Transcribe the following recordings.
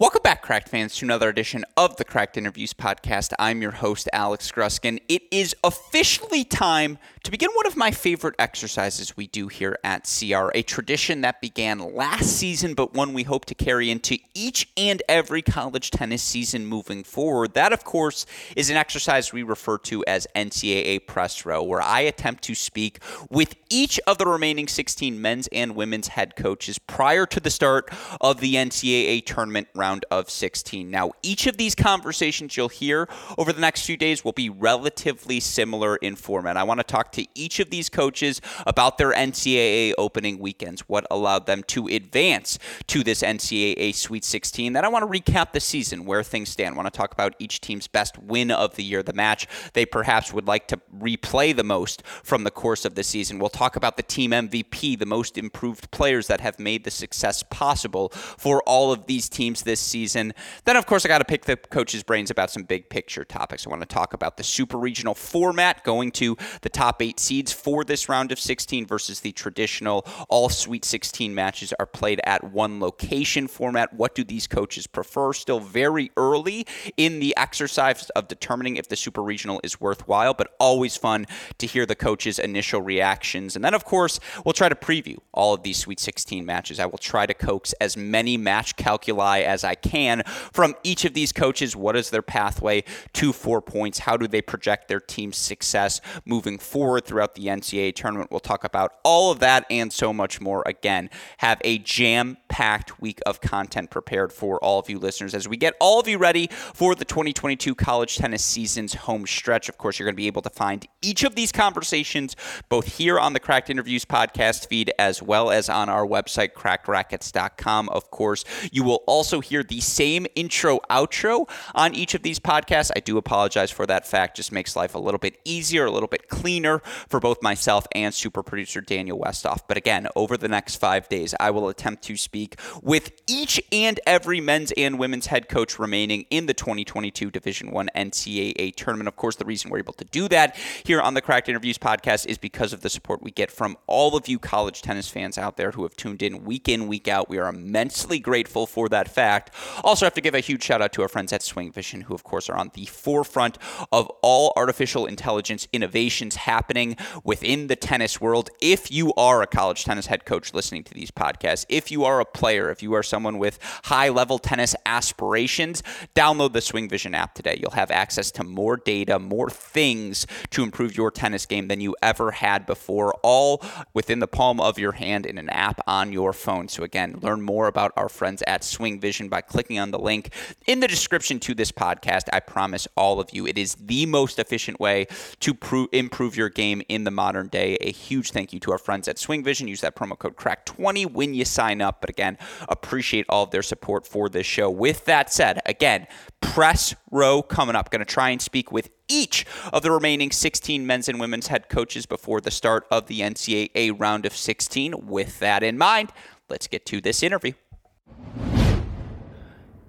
Welcome back, Cracked fans, to another edition of the Cracked Interviews podcast. I'm your host, Alex Gruskin. It is officially time to begin one of my favorite exercises we do here at CR, a tradition that began last season, but one we hope to carry into each and every college tennis season moving forward. That, of course, is an exercise we refer to as NCAA Press Row, where I attempt to speak with each of the remaining 16 men's and women's head coaches prior to the start of the NCAA tournament round round of 16. Now, each of these conversations you'll hear over the next few days will be relatively similar in format. I want to talk to each of these coaches about their NCAA opening weekends, what allowed them to advance to this NCAA Sweet 16. Then I want to recap the season, where things stand. I want to talk about each team's best win of the year, the match they perhaps would like to replay the most from the course of the season. We'll talk about the team MVP, the most improved players that have made the success possible for all of these teams this this season. Then, of course, I got to pick the coach's brains about some big picture topics. I want to talk about the super regional format, going to the top eight seeds for this round of 16 versus the traditional all Sweet 16 matches are played at one location format. What do these coaches prefer? Still very early in the exercise of determining if the super regional is worthwhile, but always fun to hear the coaches' initial reactions. And then, of course, we'll try to preview all of these Sweet 16 matches. I will try to coax as many match calculi as I can from each of these coaches. What is their pathway to four points? How do they project their team's success moving forward throughout the NCAA tournament? We'll talk about all of that and so much more. Again, have a jam packed week of content prepared for all of you listeners as we get all of you ready for the 2022 college tennis season's home stretch. Of course, you're going to be able to find each of these conversations both here on the Cracked Interviews podcast feed as well as on our website, crackedracquets.com. Of course, you will also hear hear the same intro outro on each of these podcasts. I do apologize for that fact. Just makes life a little bit easier, a little bit cleaner for both myself and super producer Daniel Westoff. But again, over the next five days, I will attempt to speak with each and every men's and women's head coach remaining in the 2022 Division One NCAA tournament. Of course, the reason we're able to do that here on the Cracked Interviews podcast is because of the support we get from all of you college tennis fans out there who have tuned in week in, week out. We are immensely grateful for that fact. Also, have to give a huge shout out to our friends at Swing Vision, who, of course, are on the forefront of all artificial intelligence innovations happening within the tennis world. If you are a college tennis head coach listening to these podcasts, if you are a player, if you are someone with high level tennis aspirations, download the Swing Vision app today. You'll have access to more data, more things to improve your tennis game than you ever had before, all within the palm of your hand in an app on your phone. So, again, learn more about our friends at Swing Vision by clicking on the link in the description to this podcast. I promise all of you, it is the most efficient way to pro- improve your game in the modern day. A huge thank you to our friends at Swing Vision. Use that promo code CRACK20 when you sign up. But again, appreciate all of their support for this show. With that said, again, press row coming up. Going to try and speak with each of the remaining 16 men's and women's head coaches before the start of the NCAA round of 16. With that in mind, let's get to this interview.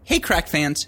Hey, Crack fans.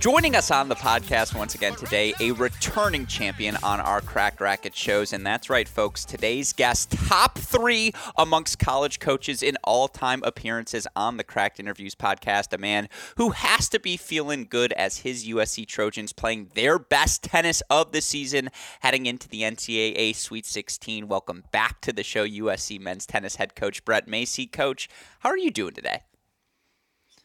Joining us on the podcast once again today, a returning champion on our Crack Racket shows. And that's right, folks. Today's guest, top three amongst college coaches in all time appearances on the Cracked Interviews podcast. A man who has to be feeling good as his USC Trojans playing their best tennis of the season heading into the NCAA Sweet 16. Welcome back to the show, USC men's tennis head coach Brett Masi. Coach, how are you doing today?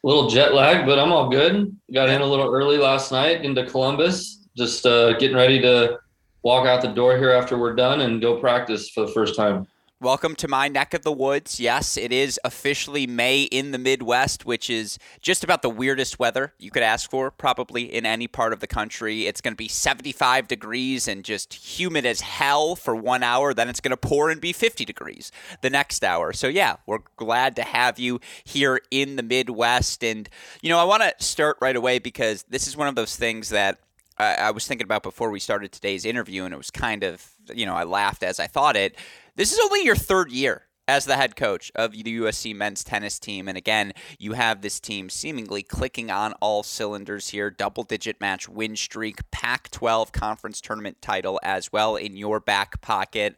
Little jet lag, but I'm all good. Got in a little early last night into Columbus. Just uh, getting ready to walk out the door here after we're done and go practice for the first time. Welcome to my neck of the woods. Yes, it is officially May in the Midwest, which is just about the weirdest weather you could ask for, probably in any part of the country. It's going to be 75 degrees and just humid as hell for one hour. Then it's going to pour and be 50 degrees the next hour. So, yeah, we're glad to have you here in the Midwest. And, you know, I want to start right away because this is one of those things that I, I was thinking about before we started today's interview, and it was kind of, you know, I laughed as I thought it this is only your third year as the head coach of the USC men's tennis team. And again, you have this team seemingly clicking on all cylinders here. Double digit match win streak, Pac 12 conference tournament title as well in your back pocket.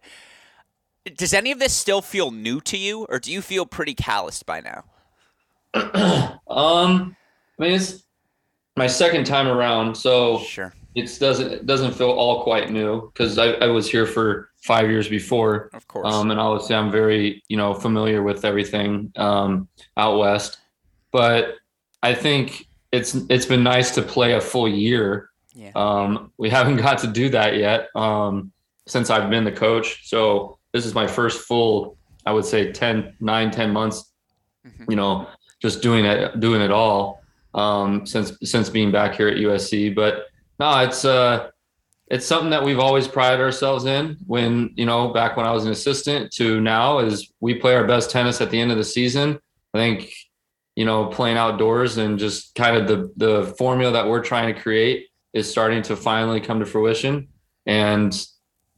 Does any of this still feel new to you, or do you feel pretty calloused by now? um, I mean, it's my second time around, so sure it doesn't it doesn't feel all quite new because I, I, was here for five years before. Of course. Um, and obviously I'm very you know familiar with everything um, out west, but I think it's it's been nice to play a full year. Yeah. Um, we haven't got to do that yet um, since I've been the coach. So this is my first full, I would say 10, 9, 10 months, mm-hmm. you know, just doing it, doing it all um, since, since being back here at USC. But no, it's uh, it's something that we've always prided ourselves in. When you know, back when I was an assistant to now, is we play our best tennis at the end of the season. I think you know, playing outdoors and just kind of the the formula that we're trying to create is starting to finally come to fruition, and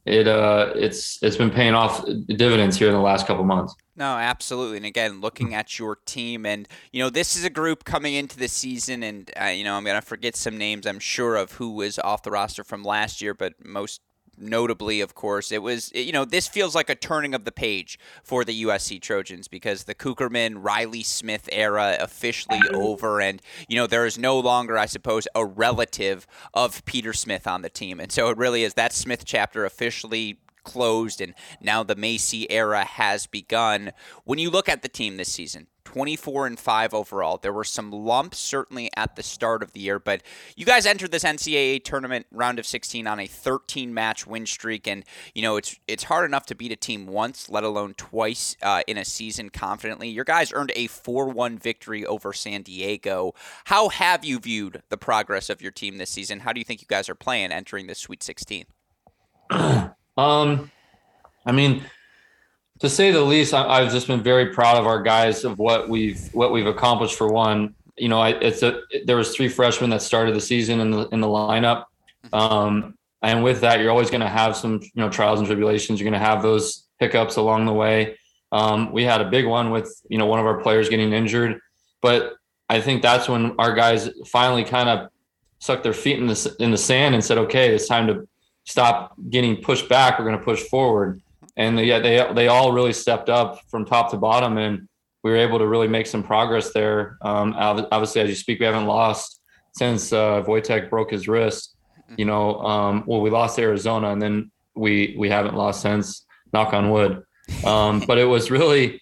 it uh, it's it's been paying off dividends here in the last couple months. No, absolutely. And again, looking at your team, and you know, this is a group coming into the season, and uh, you know, I'm gonna forget some names. I'm sure of who was off the roster from last year, but most notably, of course, it was you know this feels like a turning of the page for the USC Trojans because the Cukierman Riley Smith era officially over, and you know there is no longer, I suppose, a relative of Peter Smith on the team, and so it really is that Smith chapter officially closed and now the Masi era has begun. When you look at the team this season, 24 and 5 overall. There were some lumps certainly at the start of the year, but you guys entered this NCAA tournament round of 16 on a 13 match win streak and you know, it's it's hard enough to beat a team once, let alone twice uh, in a season confidently. Your guys earned a 4-1 victory over San Diego. How have you viewed the progress of your team this season? How do you think you guys are playing entering this Sweet 16? Um, I mean, to say the least, I, have just been very proud of our guys of what we've what we've accomplished. For one, you know, I, it's a there was three freshmen that started the season in the in the lineup, um, and with that, you're always going to have some you know trials and tribulations. You're going to have those hiccups along the way. Um, we had a big one with you know one of our players getting injured, but I think that's when our guys finally kind of sucked their feet in the in the sand and said, okay, it's time to stop getting pushed back. We're going to push forward. And yeah, they they all really stepped up from top to bottom, and we were able to really make some progress there. Um, obviously, as you speak, we haven't lost since uh, Wojtek broke his wrist. You know, um, well, we lost Arizona, and then we we haven't lost since. Knock on wood. Um, but it was really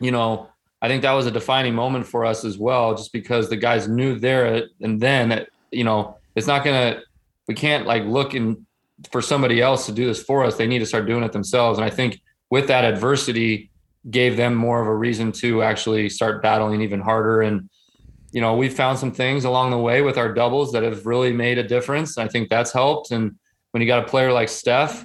you know, I think that was a defining moment for us as well, just because the guys knew there and then that, you know, it's not going to, we can't like look in for somebody else to do this for us. They need to start doing it themselves. And I think with that adversity gave them more of a reason to actually start battling even harder. And, you know, we found some things along the way with our doubles that have really made a difference. I think that's helped. And when you got a player like Steph,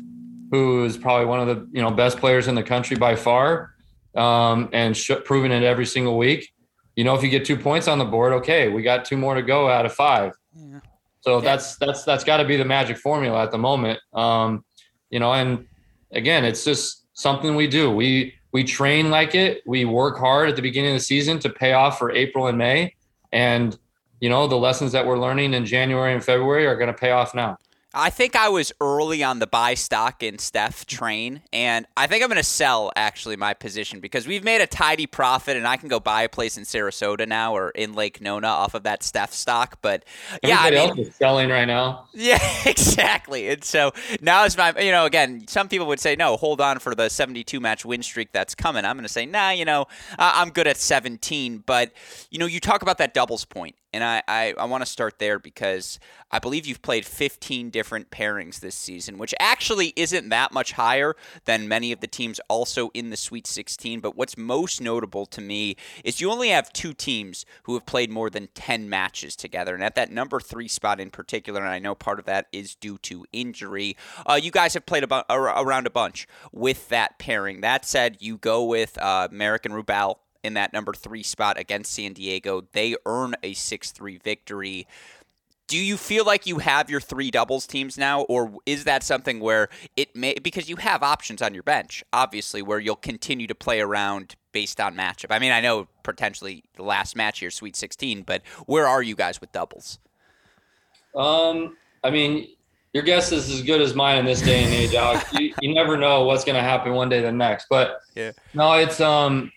who is probably one of the, you know, best players in the country by far, um, and sh- proving it every single week. You know, if you get two points on the board, okay, we got two more to go out of five. Yeah. So yeah. that's that's that's got to be the magic formula at the moment. Um, you know, and again, it's just something we do. We we train like it. We work hard at the beginning of the season to pay off for April and May, and you know the lessons that we're learning in January and February are going to pay off now. I think I was early on the buy stock in Steph train, and I think I'm going to sell actually my position because we've made a tidy profit, and I can go buy a place in Sarasota now or in Lake Nona off of that Steph stock. But yeah, Everybody I mean, else is selling right now. Yeah, exactly. And so now is my, you know, again, some people would say no, hold on for the 72 match win streak that's coming. I'm going to say nah, you know, I'm good at 17. But you know, you talk about that doubles point, and I, I, I want to start there because I believe you've played 15 different pairings this season, which actually isn't that much higher than many of the teams also in the Sweet 16. But what's most notable to me is you only have two teams who have played more than 10 matches together. And at that number three spot in particular, and I know part of that is due to injury, uh, you guys have played around a bunch with that pairing. That said, you go with uh, and Rubal in that number three spot against San Diego. They earn a 6 3 victory. Do you feel like you have your three doubles teams now, or is that something where it may because you have options on your bench, obviously, where you'll continue to play around based on matchup? I mean, I know potentially the last match here, Sweet 16, but where are you guys with doubles? Um, I mean, your guess is as good as mine in this day and age, Alex. you, you never know what's going to happen one day the next, but yeah. no, it's um,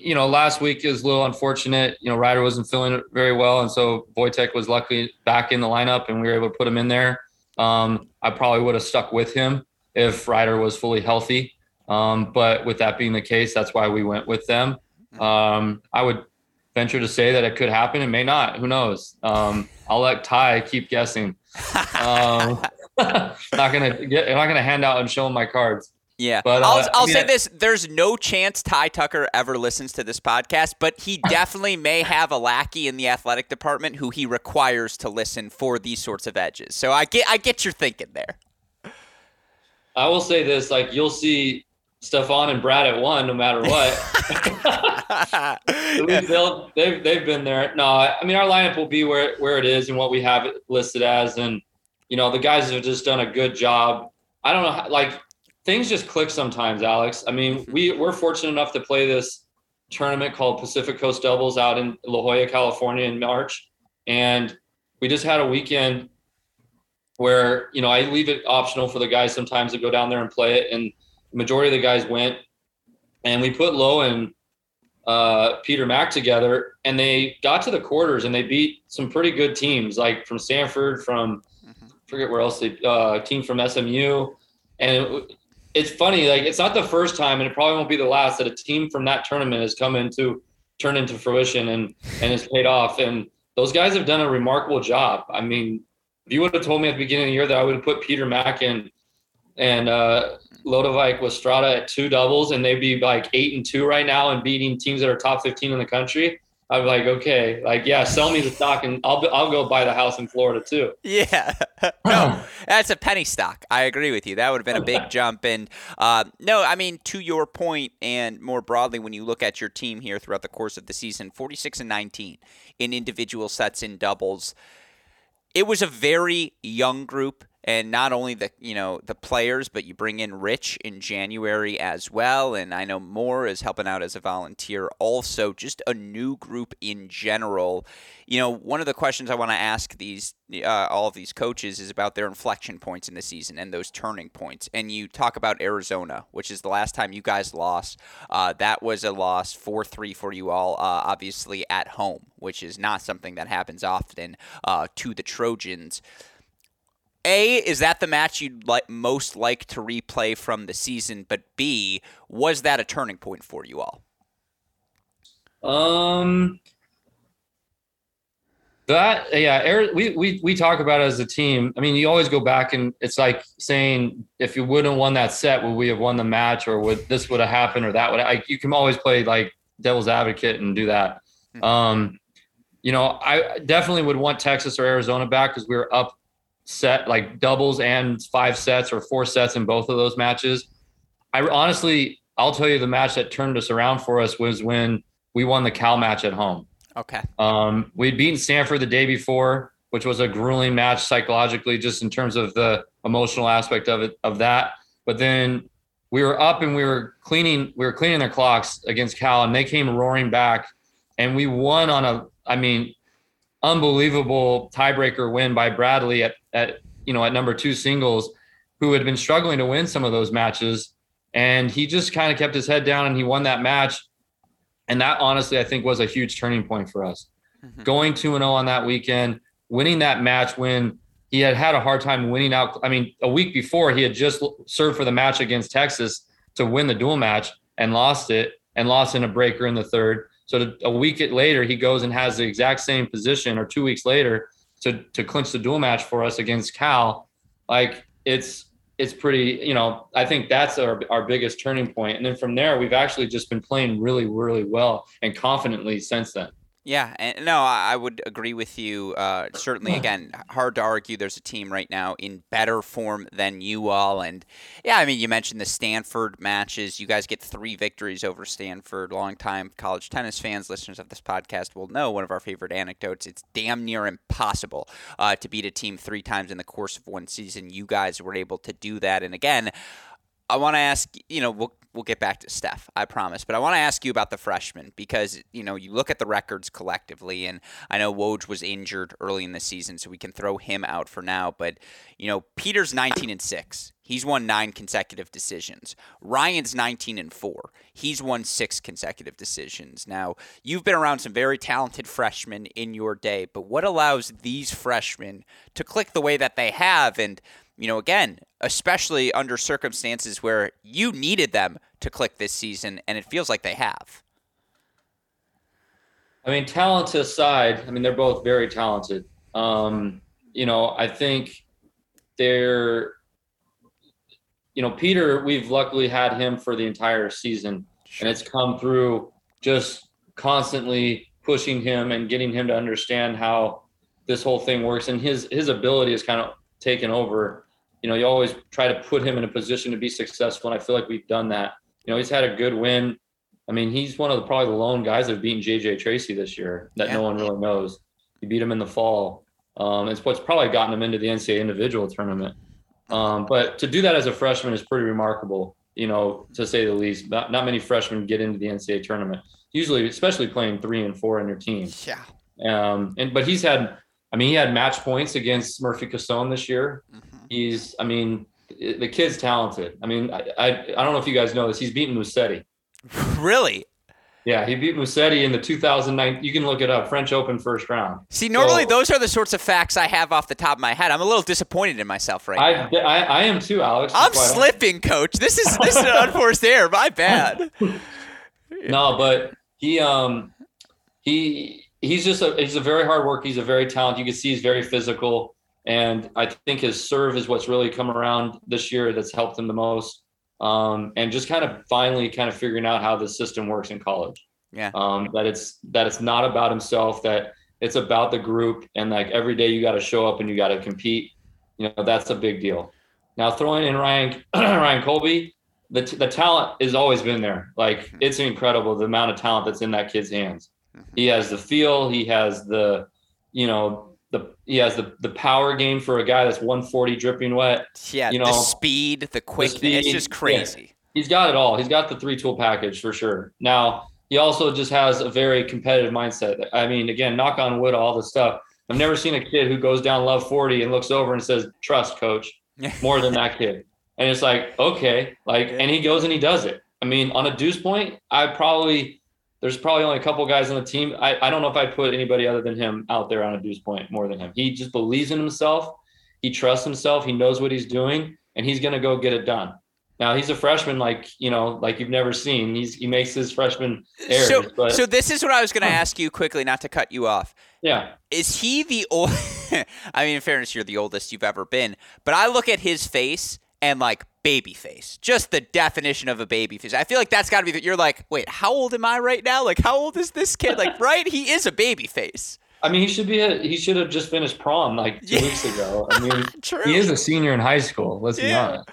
you know, last week is a little unfortunate. You know, Ryder wasn't feeling very well, and so Wojtek was luckily back in the lineup, and we were able to put him in there. Um, I probably would have stuck with him if Ryder was fully healthy. Um, but with that being the case, that's why we went with them. Um, I would venture to say that it could happen. It may not. Who knows? Um, I'll let Ty keep guessing. Um, not gonna get. I'm not gonna hand out and show him my cards. Yeah, but uh, I'll, I'll I mean, say this: there's no chance Ty Tucker ever listens to this podcast, but he definitely may have a lackey in the athletic department who he requires to listen for these sorts of edges. So I get, I get your thinking there. I will say this: like you'll see Stefan and Brad at one, no matter what. they'll, they've they've been there. No, I mean our lineup will be where where it is and what we have it listed as, and you know the guys have just done a good job. I don't know, how, like things just click sometimes, Alex. I mean, we we're fortunate enough to play this tournament called Pacific Coast Doubles out in La Jolla, California in March, and we just had a weekend where you know I leave it optional for the guys sometimes to go down there and play it, and the majority of the guys went, and we put Lowe and uh, Peter Makk together, and they got to the quarters and they beat some pretty good teams, like from Stanford, from mm-hmm. forget where else they uh, team from SMU, and it's funny, like it's not the first time, and it probably won't be the last that a team from that tournament has come into turned into fruition and and has paid off. And those guys have done a remarkable job. I mean, if you would have told me at the beginning of the year that I would have put Peter Makk and and uh, Lodovic Lodovik Strada at two doubles, and they'd be like eight and two right now and beating teams that are top fifteen in the country. I'm like, okay, like, yeah, sell me the stock and I'll, I'll go buy the house in Florida too. Yeah. no, that's a penny stock. I agree with you. That would have been a big jump. And uh, no, I mean, to your point, and more broadly, when you look at your team here throughout the course of the season, 46 and 19 in individual sets in doubles. It was a very young group and not only the you know the players, but you bring in Rich in January as well, and I know Moore is helping out as a volunteer. Also, just a new group in general. You know, one of the questions I want to ask these uh, all of these coaches is about their inflection points in the season and those turning points. And you talk about Arizona, which is the last time you guys lost. Uh, that was a loss four three for you all, uh, obviously at home, which is not something that happens often uh, to the Trojans. A, is that the match you'd like most like to replay from the season? But B, was that a turning point for you all? Um, that yeah, we we we talk about it as a team. I mean, you always go back and it's like saying if you wouldn't have won that set, would we have won the match, or would this would have happened, or that would? I, you can always play like devil's advocate and do that. Mm-hmm. Um, you know, I definitely would want Texas or Arizona back because we were up set like doubles and five sets or four sets in both of those matches. I honestly, I'll tell you, the match that turned us around for us was when we won the Cal match at home. Okay. Um, we'd beaten Stanford the day before, which was a grueling match psychologically, just in terms of the emotional aspect of it, of that. But then we were up and we were cleaning, we were cleaning their clocks against Cal, and they came roaring back, and we won on a, I mean, unbelievable tiebreaker win by Bradley at, at you know at number two singles, who had been struggling to win some of those matches, and he just kind of kept his head down and he won that match and that honestly, I think was a huge turning point for us. Mm-hmm. Going 2 and 0 on that weekend, winning that match when he had had a hard time winning out. I mean, a week before, he had just served for the match against Texas to win the dual match and lost it and lost in a breaker in the third. So a week later, he goes and has the exact same position, or two weeks later, to to clinch the dual match for us against Cal. Like it's it's pretty, you know, I think that's our, our biggest turning point. And then from there, we've actually just been playing really, really well and confidently since then. Yeah, and no, I would agree with you. Uh, certainly, again, hard to argue. There's a team right now in better form than you all, and yeah, I mean, you mentioned the Stanford matches. You guys get three victories over Stanford. Long-time college tennis fans, listeners of this podcast, will know one of our favorite anecdotes. It's damn near impossible uh, to beat a team three times in the course of one season. You guys were able to do that, and again. I want to ask, you know, we'll, we'll get back to Steph, I promise. But I want to ask you about the freshmen because, you know, you look at the records collectively, and I know Woj was injured early in the season, so we can throw him out for now. But, you know, Peter's 19 and 6. He's won nine consecutive decisions. Ryan's 19 and 4. He's won six consecutive decisions. Now, you've been around some very talented freshmen in your day, but what allows these freshmen to click the way that they have? And, you know, again, especially under circumstances where you needed them to click this season, and it feels like they have. I mean, talent aside, I mean, they're both very talented. Um, you know, I think they're, you know, Peter, we've luckily had him for the entire season, and it's come through just constantly pushing him and getting him to understand how this whole thing works. And his his ability is kind of taken over, you know, you always try to put him in a position to be successful. And I feel like we've done that. You know, he's had a good win. I mean, he's one of the probably the lone guys that have beaten JJ Tracy this year that yeah. no one really knows. He beat him in the fall. Um, it's what's probably gotten him into the NCAA individual tournament. Um, but to do that as a freshman is pretty remarkable, you know, to say the least. Not, not many freshmen get into the NCAA tournament. Usually, especially playing three and four in your team. Yeah. Um, and but he's had I mean, he had match points against Murphy Cassone this year. Mm-hmm. He's, I mean, the kid's talented. I mean, I, I, I don't know if you guys know this. He's beaten Musetti. Really? Yeah, he beat Musetti in the 2009. You can look it up. French Open first round. See, normally so, those are the sorts of facts I have off the top of my head. I'm a little disappointed in myself right I, now. I, I am too, Alex. I'm slipping, Coach. This is this is an unforced error. My bad. no, but he um he he's just a he's a very hard worker. He's a very talented. You can see he's very physical, and I think his serve is what's really come around this year that's helped him the most. Um, and just kind of finally kind of figuring out how the system works in college. Yeah. Um, that it's that it's not about himself. That it's about the group, and like every day you got to show up and you got to compete. You know that's a big deal. Now throwing in Ryan Ryan Colby, the the talent has always been there. Like mm-hmm. it's incredible the amount of talent that's in that kid's hands. Mm-hmm. He has the feel. He has the, you know, the he has the the power game for a guy that's 140 dripping wet. Yeah, you know, the speed, the quickness. It's just crazy. Yeah. He's got it all. He's got the three tool package for sure. Now he also just has a very competitive mindset. I mean, again, knock on wood, all this stuff. I've never seen a kid who goes down love 40 and looks over and says, "Trust, coach," more than that kid. And it's like, okay, like, and he goes and he does it. I mean, on a deuce point, I probably there's probably only a couple guys on the team. I, I don't know if I'd put anybody other than him out there on a deuce point more than him. He just believes in himself. He trusts himself. He knows what he's doing, and he's going to go get it done. Now he's a freshman, like you know, like you've never seen. He's he makes his freshman errors. So, but, so this is what I was going to ask you quickly, not to cut you off. Yeah. Is he the old? I mean, in fairness, you're the oldest you've ever been, but I look at his face and like baby face, just the definition of a baby face. I feel like that's got to be that you're like, wait, how old am I right now? Like, how old is this kid? Like, right? He is a baby face. I mean, he should be. A, he should have just finished prom like two yeah. weeks ago. I mean, he is a senior in high school. Let's yeah. be honest.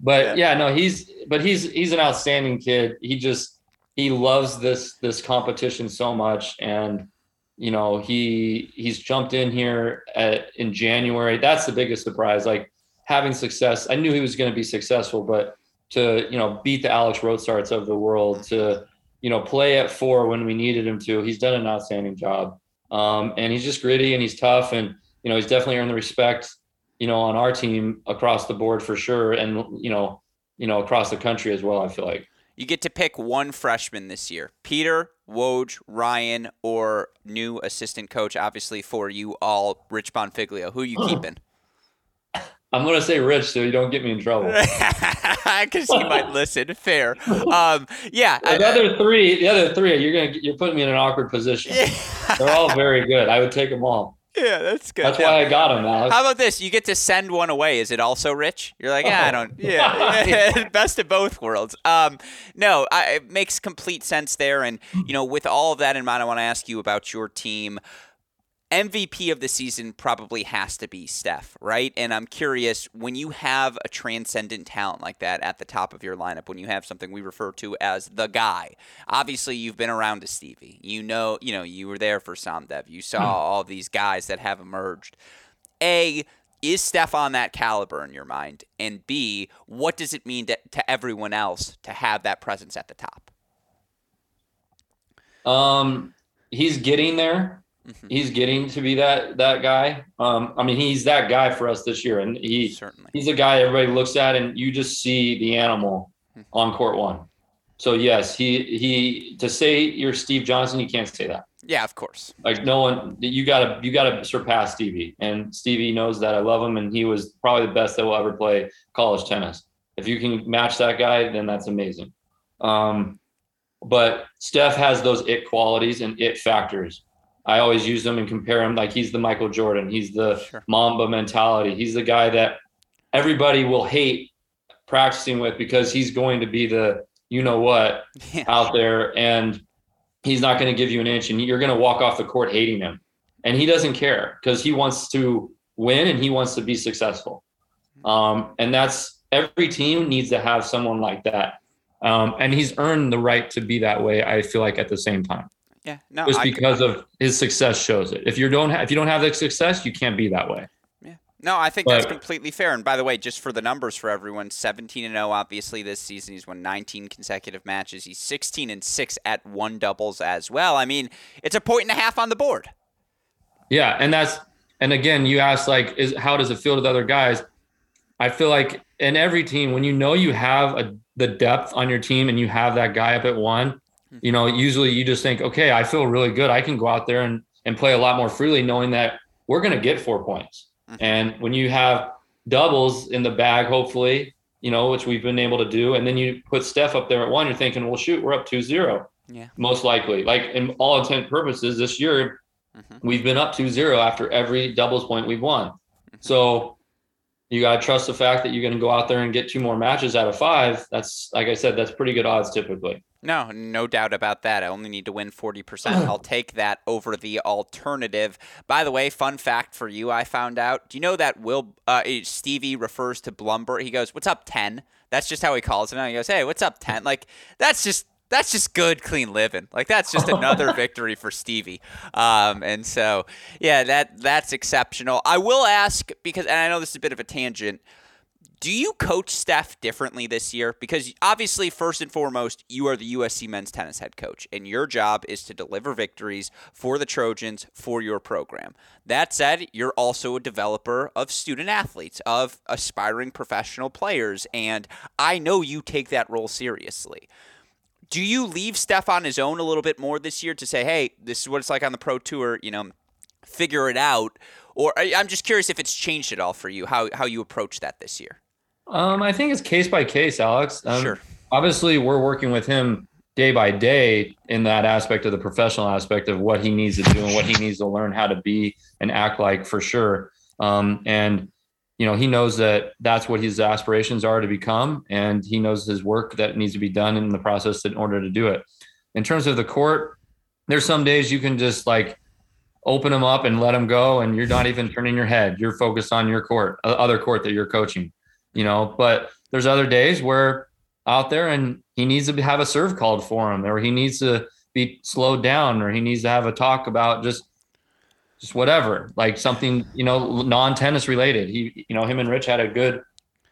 But yeah. yeah, no, he's but he's he's an outstanding kid. He just he loves this this competition so much, and you know he he's jumped in here at, in January. That's the biggest surprise. Like having success. I knew he was going to be successful, but to you know beat the Alex Rotsaerts of the world, to you know play at four when we needed him to, he's done an outstanding job. Um, and he's just gritty and he's tough and you know he's definitely earned the respect you know on our team across the board for sure and you know you know across the country as well. I feel like you get to pick one freshman this year: Peter, Woj, Ryan, or new assistant coach. Obviously for you all, Rich Bonfiglio. Who are you keeping? I'm gonna say Rich, so you don't get me in trouble. Because you might listen. Fair. Um, yeah. The I, other three, the other three, you're gonna you're putting me in an awkward position. Yeah. They're all very good. I would take them all. Yeah, that's good. That's why I got them, Alex. How about this? You get to send one away. Is it also rich? You're like, yeah, I don't. Yeah, best of both worlds. Um, no, I, it makes complete sense there. And you know, with all of that in mind, I want to ask you about your team. MVP of the season probably has to be Steph, right? And I'm curious when you have a transcendent talent like that at the top of your lineup, when you have something we refer to as the guy. Obviously, you've been around to Stevie. You know, you know, you were there for Somdev. You saw mm. all these guys that have emerged. A, is Steph on that caliber in your mind? And B, what does it mean to, to everyone else to have that presence at the top? Um, he's getting there. Mm-hmm. He's getting to be that that guy. Um, I mean, he's that guy for us this year, and he certainly he's a guy everybody looks at, and you just see the animal mm-hmm. on court one. So yes, he he to say you're Steve Johnson, you can't say that. Yeah, of course. Like no one, you gotta you gotta surpass Stevie, and Stevie knows that. I love him, and he was probably the best that will ever play college tennis. If you can match that guy, then that's amazing. Um, but Steph has those it qualities and it factors I always use him and compare him like he's the Michael Jordan. He's the sure. Mamba mentality. He's the guy that everybody will hate practicing with because he's going to be the you know what yeah. out there and he's not going to give you an inch and you're going to walk off the court hating him. And he doesn't care because he wants to win and he wants to be successful. Um, and that's every team needs to have someone like that. Um, and he's earned the right to be that way, I feel like, at the same time. Yeah, no, just because I, of his success shows it. If you don't have, if you don't have the success, you can't be that way. Yeah, no, I think but, that's completely fair. And by the way, just for the numbers for everyone, 17 and 0 obviously this season. He's won 19 consecutive matches. He's 16 and 6 at one doubles as well. I mean, it's a point and a half on the board. Yeah, and that's and again, you asked like, is how does it feel to the other guys? I feel like in every team, when you know you have a, the depth on your team and you have that guy up at one you know, usually you just think, okay, I feel really good. I can go out there and, and play a lot more freely, knowing that we're going to get four points. Mm-hmm. And when you have doubles in the bag, hopefully, you know, which we've been able to do, and then you put Steph up there at one, you're thinking, well, shoot, we're up 2 0. Yeah. Most likely. Like in all intent purposes, this year, mm-hmm. we've been up 2 0 after every doubles point we've won. Mm-hmm. So you got to trust the fact that you're going to go out there and get two more matches out of five. That's, like I said, that's pretty good odds typically. No, no doubt about that. I only need to win 40%. I'll take that over the alternative. By the way, fun fact for you I found out. Do you know that Will uh, eh, Stevie refers to Blumberg? He goes, "What's up 10?" That's just how he calls him. He goes, "Hey, what's up 10?" Like that's just that's just good, clean living. Like that's just another victory for Stevie. Um, and so, yeah, that that's exceptional. I will ask because, and I know this is a bit of a tangent. Do you coach Steph differently this year? Because obviously, first and foremost, you are the USC men's tennis head coach, and your job is to deliver victories for the Trojans for your program. That said, you're also a developer of student athletes, of aspiring professional players, and I know you take that role seriously. Do you leave Steph on his own a little bit more this year to say, hey, this is what it's like on the pro tour, you know, figure it out? Or I'm just curious if it's changed at all for you, how, how you approach that this year. Um, I think it's case by case, Alex. Um, sure. Obviously, we're working with him day by day in that aspect of the professional aspect of what he needs to do and what he needs to learn how to be and act like for sure. Um, and you know, he knows that that's what his aspirations are to become, and he knows his work that needs to be done in the process in order to do it. In terms of the court, there's some days you can just like open them up and let them go, and you're not even turning your head. You're focused on your court, other court that you're coaching, you know. But there's other days where out there and he needs to have a serve called for him, or he needs to be slowed down, or he needs to have a talk about just just whatever, like something, you know, non-tennis related. He, you know, him and Rich had a good,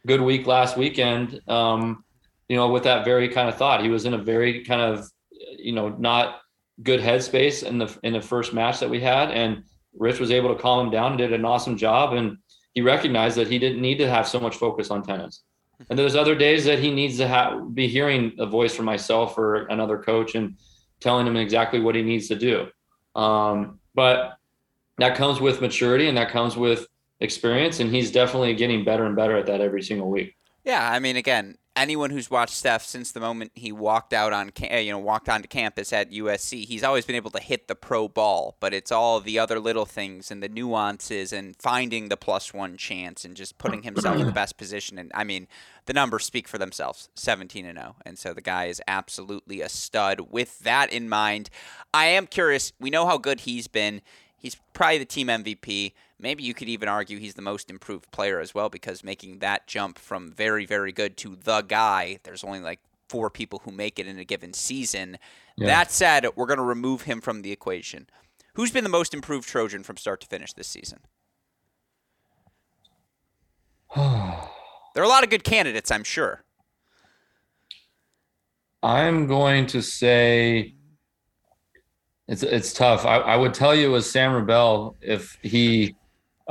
good week last weekend. Um, you know, with that very kind of thought, he was in a very kind of, you know, not good headspace in the in the first match that we had, and Rich was able to calm him down and did an awesome job. And he recognized that he didn't need to have so much focus on tennis. And there's other days that he needs to be hearing a voice from myself or another coach and telling him exactly what he needs to do. Um, but that comes with maturity and that comes with experience. And he's definitely getting better and better at that every single week. Yeah, I mean, again, anyone who's watched Steph since the moment he walked out on, you know, walked onto campus at USC, he's always been able to hit the pro ball. But it's all the other little things and the nuances and finding the plus one chance and just putting himself in the best position. And I mean, the numbers speak for themselves 17 and 0 and so the guy is absolutely a stud with that in mind i am curious we know how good he's been He's probably the team MVP. Maybe you could even argue he's the most improved player as well because making that jump from very, very good to the guy, there's only like four people who make it in a given season. Yeah. That said, we're going to remove him from the equation. Who's been the most improved Trojan from start to finish this season? there are a lot of good candidates, I'm sure. I'm going to say it's it's tough. I, I would tell you it was Sam Rebel if he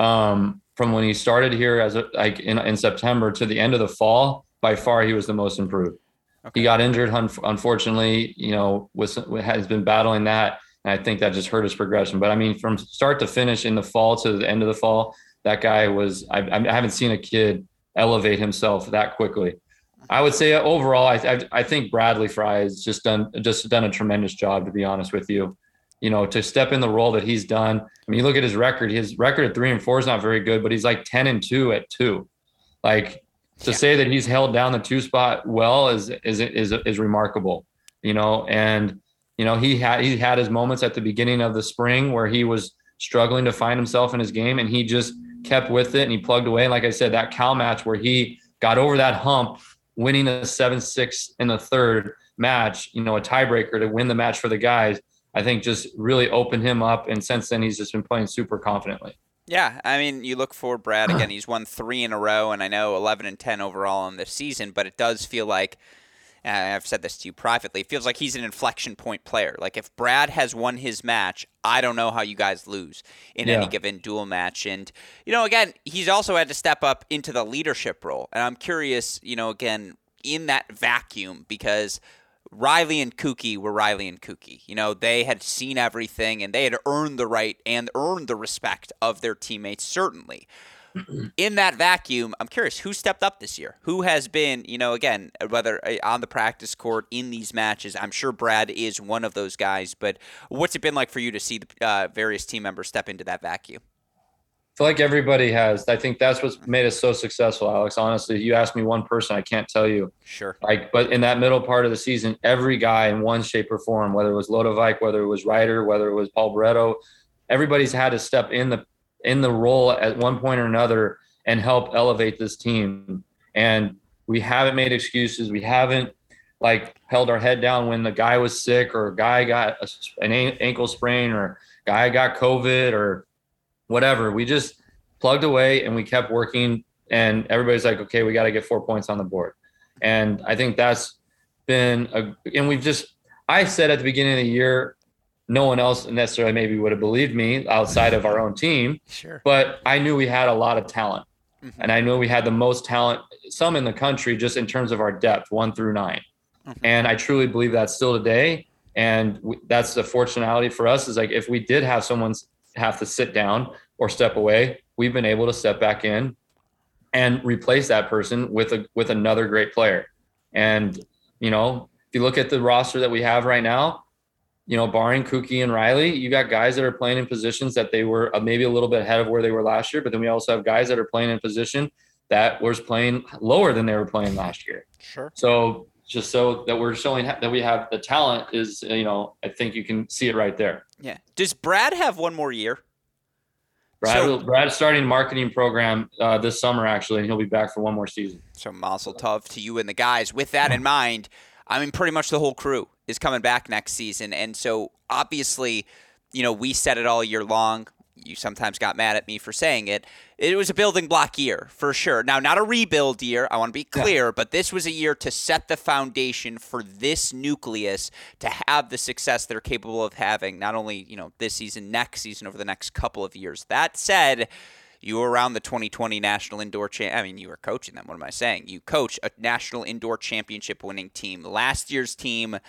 um, from when he started here as a, like in, in September to the end of the fall, by far he was the most improved. Okay. He got injured, unfortunately. You know, was has been battling that, and I think that just hurt his progression. But I mean, from start to finish in the fall to the end of the fall, that guy was. I, I haven't seen a kid elevate himself that quickly. I would say overall, I, I, I think Bradley Frye has just done just done a tremendous job. To be honest with you, you know, to step in the role that he's done. I mean, you look at his record. His record at three and four is not very good, but he's like ten and two at two. Like to yeah. say that he's held down the two spot well is is is is remarkable. You know, and you know he had he had his moments at the beginning of the spring where he was struggling to find himself in his game, and he just kept with it and he plugged away. And like I said, that Cal match where he got over that hump, winning a seven six in the third match, you know, a tiebreaker to win the match for the guys I think just really opened him up. And since then, he's just been playing super confidently. Yeah, I mean, you look for Brad again. He's won three in a row, and I know 11 and 10 overall in this season. But it does feel like, I've said this to you privately, it feels like he's an inflection point player. Like if Brad has won his match, I don't know how you guys lose in yeah. any given dual match. And you know, again, he's also had to step up into the leadership role. And I'm curious, you know, again in that vacuum because Riley and Kuki were Riley and Kuki. You know, they had seen everything and they had earned the right and earned the respect of their teammates, certainly. In that vacuum, I'm curious who stepped up this year? Who has been, you know, again, whether uh, on the practice court, in these matches? I'm sure Brad is one of those guys, but what's it been like for you to see the uh, various team members step into that vacuum? Feel like everybody has. I think that's what's made us so successful, Alex. Honestly, you ask me one person, I can't tell you. Sure. Like, but in that middle part of the season, every guy in one shape or form, whether it was Lodovic, whether it was Ryder, whether it was Paul Barreto, everybody's had to step in the in the role at one point or another and help elevate this team. And we haven't made excuses. We haven't like held our head down when the guy was sick or a guy got an ankle sprain or guy got COVID or whatever. We just plugged away and we kept working. And everybody's like, okay, we got to get four points on the board. And I think that's been a, and we've just, I said at the beginning of the year, no one else necessarily maybe would have believed me outside of our own team. Sure. But I knew we had a lot of talent. Mm-hmm. And I knew we had the most talent, some in the country, just in terms of our depth, one through 9 mm-hmm. And I truly believe that still today. And we, that's the fortunality for us is like if we did have someone have to sit down or step away, we've been able to step back in and replace that person with a with another great player. And you know, if you look at the roster that we have right now, you know, barring Kuki and Riley, you got guys that are playing in positions that they were uh, maybe a little bit ahead of where they were last year. But then we also have guys that are playing in position that was playing lower than they were playing last year. Sure. So just so that we're showing that we have the talent is, you know, I think you can see it right there. Yeah. Does Brad have one more year? Brad, so, Brad's starting marketing program uh, this summer actually, and he'll be back for one more season. So Mazel Tov to you and the guys. With that in mind, I mean, pretty much the whole crew is coming back next season, and so obviously, you know, we said it all year long you sometimes got mad at me for saying it. It was a building block year for sure. Now, not a rebuild year. I want to be clear, yeah. but this was a year to set the foundation for this nucleus to have the success they're capable of having, not only you know this season, next season, over the next couple of years. That said. You were around the 2020 National Indoor Champ. I mean, you were coaching them. What am I saying? You coach a National Indoor Championship winning team. Last year's team.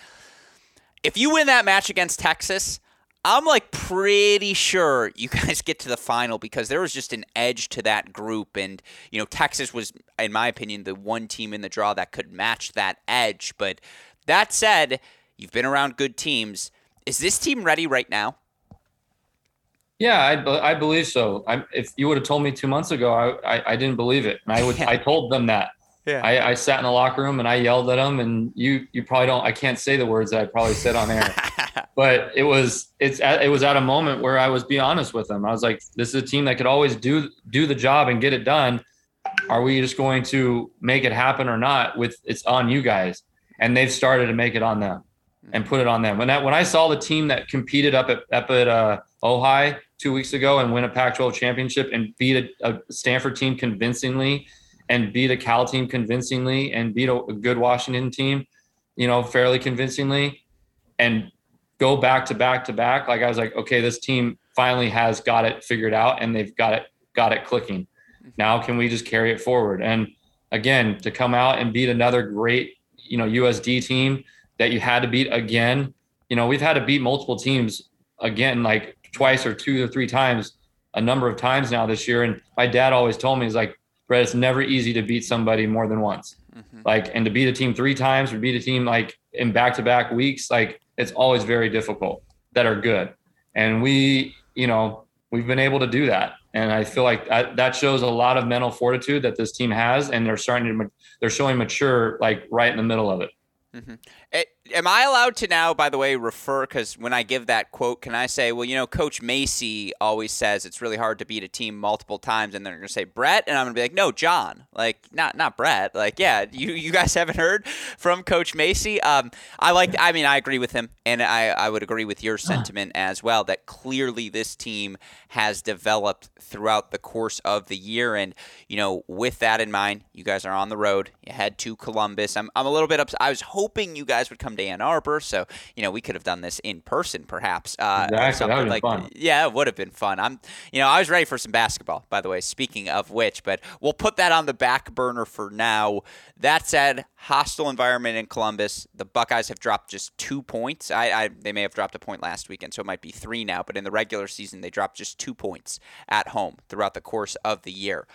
If you win that match against Texas, I'm like pretty sure you guys get to the final because there was just an edge to that group. And, you know, Texas was, in my opinion, the one team in the draw that could match that edge. But that said, you've been around good teams. Is this team ready right now? Yeah, I, I believe so. I, if you would have told me two months ago, I, I, I didn't believe it. And I would, I told them that. Yeah. I, I sat in the locker room and I yelled at them. And you, you probably don't, I can't say the words that I probably said on air. but it was it's it was at a moment where I was be honest with them. I was like, this is a team that could always do do the job and get it done. Are we just going to make it happen or not? With it's on you guys, and they've started to make it on them and put it on them. When that when I saw the team that competed up at up at uh, Ojai two weeks ago and win a Pac-12 championship and beat a, a Stanford team convincingly, and beat a Cal team convincingly, and beat a, good Washington team, you know, fairly convincingly, and go back to back to back, like I was like, okay, this team finally has got it figured out and they've got it got it clicking. Mm-hmm. Now can we just carry it forward? And again, to come out and beat another great, you know, USD team that you had to beat again. You know, we've had to beat multiple teams again, like twice or two or three times, a number of times now this year. And my dad always told me, he's like, Brett, it's never easy to beat somebody more than once. Mm-hmm. Like, and to beat a team three times or beat a team like in back to back weeks, like it's always very difficult that are good. And we, you know, we've been able to do that. And I feel like that, that shows a lot of mental fortitude that this team has, and they're starting to, they're showing mature like right in the middle of it. Mm-hmm. It, am I allowed to now, by the way, refer? Because when I give that quote, can I say, well, you know, Coach Masi always says it's really hard to beat a team multiple times, and they're going to say Brett, and I'm going to be like, no, John, like not not Brett, like yeah, you you guys haven't heard from Coach Masi. Um, I like, I mean, I agree with him, and I I would agree with your sentiment as well that clearly this team has developed throughout the course of the year, and you know, with that in mind, you guys are on the road. You head to Columbus. I'm I'm a little bit upset. I was hoping you guys would come to Ann Arbor. So you know we could have done this in person, perhaps. Uh, exactly, that would like, fun. Yeah, it would have been fun. I'm, you know, I was ready for some basketball. By the way, speaking of which, but we'll put that on the back burner for now. That said, hostile environment in Columbus. The Buckeyes have dropped just two points. I, I they may have dropped a point last weekend, so it might be three now. But in the regular season, they dropped just two points at home throughout the course of the year.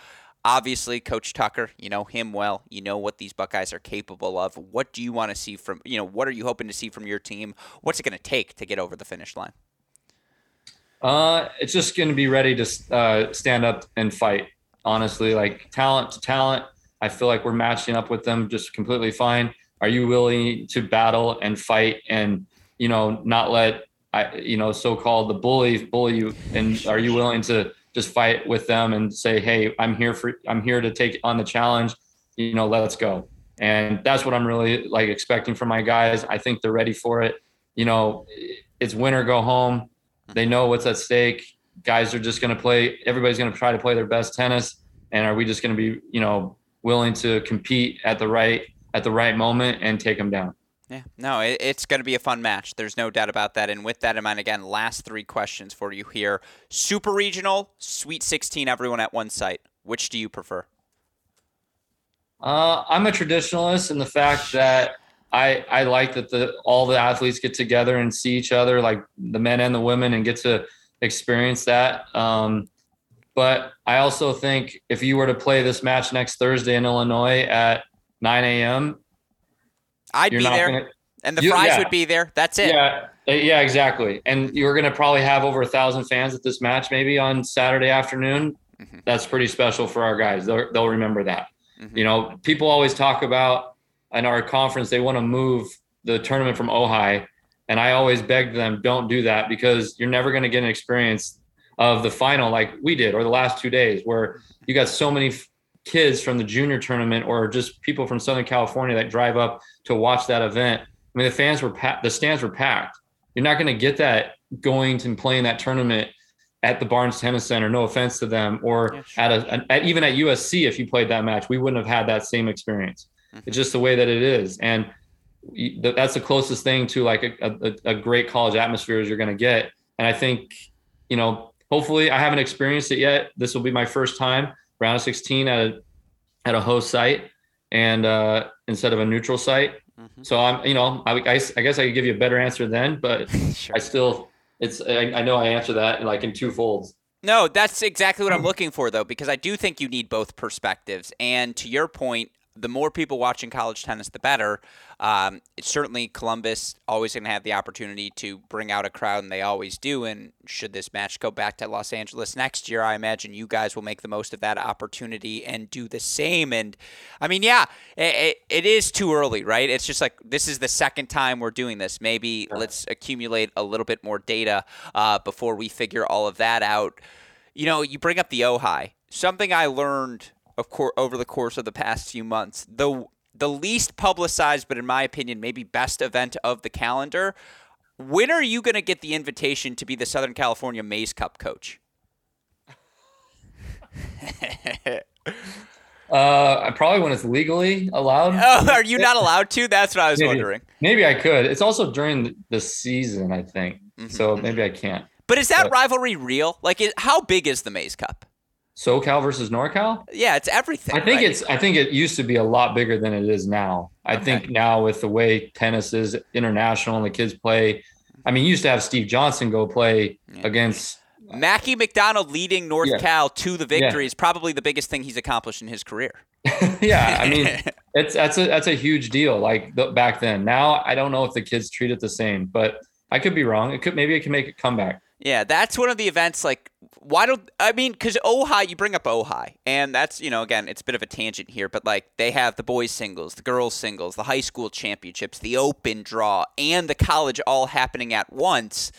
Obviously, Coach Tucker, you know him well. You know what these Buckeyes are capable of. What do you want to see from, you know, what are you hoping to see from your team? What's it going to take to get over the finish line? Uh, it's just going to be ready to uh, stand up and fight. Honestly, like talent to talent, I feel like we're matching up with them just completely fine. Are you willing to battle and fight and you know not let I you know so-called the bully bully you? And are you willing to just fight with them and say, "Hey, I'm here for I'm here to take on the challenge. You know, let's go." And that's what I'm really like expecting from my guys. I think they're ready for it. You know, it's win or go home. They know what's at stake. Guys are just going to play. Everybody's going to try to play their best tennis. And are we just going to be, you know, willing to compete at the right at the right moment and take them down? Yeah, no, it, it's going to be a fun match. There's no doubt about that. And with that in mind, again, last three questions for you here: Super Regional, Sweet 16, everyone at one site. Which do you prefer? Uh, I'm a traditionalist in the fact that I I like that the all the athletes get together and see each other, like the men and the women, and get to experience that. Um, But I also think if you were to play this match next Thursday in Illinois at 9 a.m., I'd be there, gonna, and the you, fries yeah. would be there. That's it. Yeah, uh, yeah, exactly. And you're going to probably have over a thousand fans at this match, maybe on Saturday afternoon. Mm-hmm. That's pretty special for our guys. They'll, they'll remember that. Mm-hmm. You know, people always talk about in our conference they want to move the tournament from Ojai, and I always beg them don't do that because you're never going to get an experience of the final like we did or the last two days where you got so many f- kids from the junior tournament or just people from Southern California that drive up to watch that event. I mean, the fans were packed, the stands were packed. You're not going to get that going and playing that tournament at the Barnes Tennis Center. No offense to them, or yeah, sure. at a at, even at USC, if you played that match, we wouldn't have had that same experience. Mm-hmm. It's just the way that it is, and that's the closest thing to like a, a, a great college atmosphere as you're going to get. And I think, you know, hopefully, I haven't experienced it yet. This will be my first time round of 16 at a at a host site, and uh, instead of a neutral site. Mm-hmm. So I'm, you know, I, I, I, guess I could give you a better answer then, but sure. I still, it's, I, I know I answer that like in two folds. No, that's exactly what I'm looking for, though, because I do think you need both perspectives. And to your point, the more people watching college tennis, the better. Um, it's certainly Columbus always going to have the opportunity to bring out a crowd, and they always do. And should this match go back to Los Angeles next year, I imagine you guys will make the most of that opportunity and do the same. And I mean, yeah, it, it is too early, right? It's just like this is the second time we're doing this. Maybe let's accumulate a little bit more data uh, before we figure all of that out. You know, you bring up the Ojai. Something I learned of course over the course of the past few months. The the least publicized, but in my opinion, maybe best event of the calendar. When are you going to get the invitation to be the Southern California Maze Cup coach? uh, probably when it's legally allowed. Oh, are you not allowed to? That's what I was maybe, wondering. Maybe I could. It's also during the season, I think. Mm-hmm. So maybe I can't. But is that but, rivalry real? Like, how big is the Maze Cup? SoCal versus NorCal? Yeah, it's everything. I think right? it's I think it used to be a lot bigger than it is now. I okay. think now with the way tennis is international and the kids play, I mean, you used to have Steve Johnson go play yeah. against uh, Mackie McDonald leading North yeah. Cal to the victory yeah. is probably the biggest thing he's accomplished in his career. yeah, I mean, it's that's a that's a huge deal. Like the, back then. Now I don't know if the kids treat it the same, but I could be wrong. It could maybe it can make a comeback. Yeah, that's one of the events. Like, why don't I mean? Because Ojai, you bring up Ojai, and that's you know again, it's a bit of a tangent here, but like they have the boys singles, the girls singles, the high school championships, the open draw, and the college all happening at once.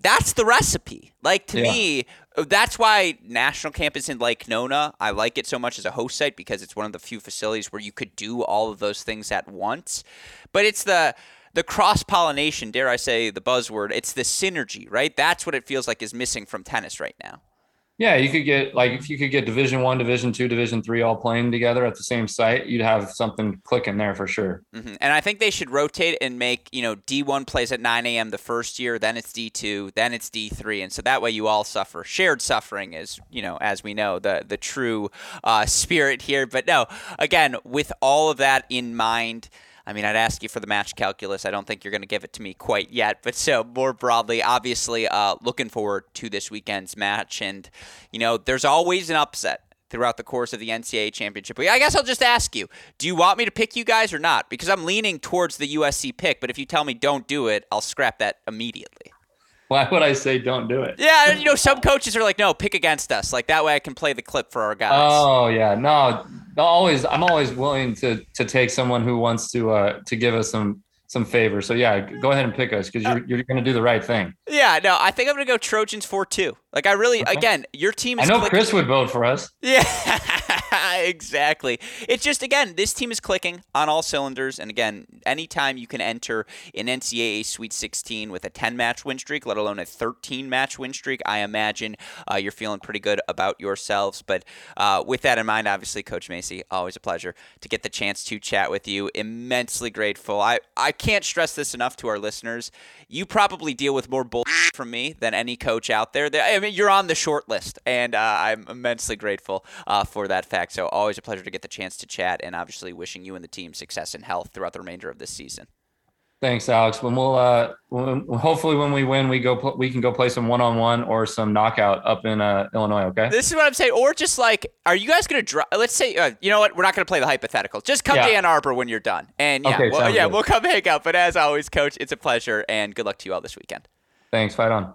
That's the recipe. Like to yeah. me, that's why National Campus in Lake Nona, I like it so much as a host site because it's one of the few facilities where you could do all of those things at once. But it's the the cross pollination, dare I say the buzzword, it's the synergy, right? That's what it feels like is missing from tennis right now. Yeah, you could get like if you could get Division One, Division Two, Division Three all playing together at the same site, you'd have something clicking there for sure. Mm-hmm. And I think they should rotate and make you know D one plays at 9 a.m. the first year, then it's D two, then it's D three, and so that way you all suffer. Shared suffering is you know as we know the the true uh, spirit here. But no, again with all of that in mind. I mean, I'd ask you for the match calculus. I don't think you're going to give it to me quite yet. But so more broadly, obviously, uh, looking forward to this weekend's match. And, you know, there's always an upset throughout the course of the NCAA championship. I guess I'll just ask you: Do you want me to pick you guys or not? Because I'm leaning towards the USC pick. But if you tell me don't do it, I'll scrap that immediately. Why would I say don't do it? Yeah, you know, some coaches are like, no, pick against us. Like that way I can play the clip for our guys. Oh yeah, no, always I'm always willing to to take someone who wants to uh to give us some some favor. So yeah, go ahead and pick us because you're you're going to do the right thing. Yeah, no, I think I'm going to go Trojans four two. Like I really, okay. again, your team. is I know clicking. Chris would vote for us. Yeah, exactly. It's just again, this team is clicking on all cylinders, and again, anytime you can enter an NCAA Sweet 16 with a 10 match win streak, let alone a 13 match win streak, I imagine uh, you're feeling pretty good about yourselves. But uh, with that in mind, obviously, Coach Masi, always a pleasure to get the chance to chat with you. Immensely grateful. I I can't stress this enough to our listeners. You probably deal with more bull from me than any coach out there. I mean, you're on the short list, and uh, I'm immensely grateful uh, for that fact. So, always a pleasure to get the chance to chat, and obviously wishing you and the team success and health throughout the remainder of this season. Thanks, Alex. When we'll, uh, when, hopefully when we win, we go we can go play some one on one or some knockout up in uh, Illinois. Okay. This is what I'm saying. Or just like, are you guys gonna drive? Let's say, uh, you know what? We're not gonna play the hypothetical. Just come yeah. to Ann Arbor when you're done, and yeah, okay, well, yeah, good. we'll come hang out. But as always, Coach, it's a pleasure, and good luck to you all this weekend. Thanks. Fight on.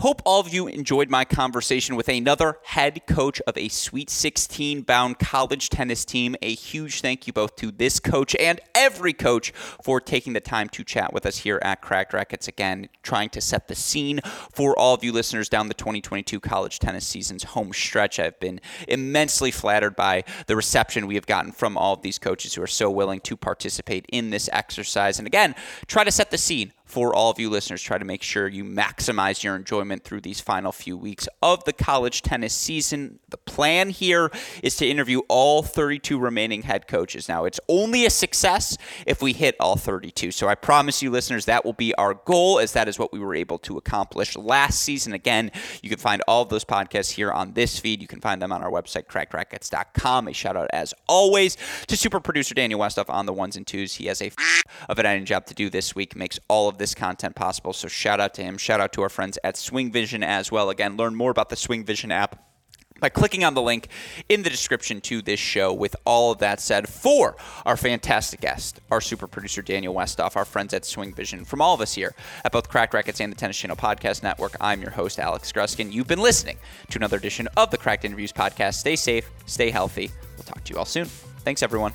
Hope all of you enjoyed my conversation with another head coach of a Sweet 16 bound college tennis team. A huge thank you both to this coach and every coach for taking the time to chat with us here at Cracked Racquets. Again, trying to set the scene for all of you listeners down the 2022 college tennis season's home stretch. I've been immensely flattered by the reception we have gotten from all of these coaches who are so willing to participate in this exercise. And again, try to set the scene for all of you listeners. Try to make sure you maximize your enjoyment through these final few weeks of the college tennis season. The plan here is to interview all 32 remaining head coaches. Now, it's only a success if we hit all 32. So I promise you, listeners, that will be our goal, as that is what we were able to accomplish last season. Again, you can find all of those podcasts here on this feed. You can find them on our website, crackedracquets.com. A shout out, as always, to super producer Daniel Westoff on the ones and twos. He has a f- of an editing job to do this week, makes all of this content possible. So shout out to him. Shout out to our friends at Swing Vision as well. Again, learn more about the Swing Vision app by clicking on the link in the description to this show. With all of that said, for our fantastic guest, our super producer Daniel Westoff, our friends at Swing Vision, from all of us here at both Cracked Racquets and the Tennis Channel Podcast Network, I'm your host, Alex Gruskin. You've been listening to another edition of the Cracked Interviews Podcast. Stay safe, stay healthy. We'll talk to you all soon. Thanks, everyone.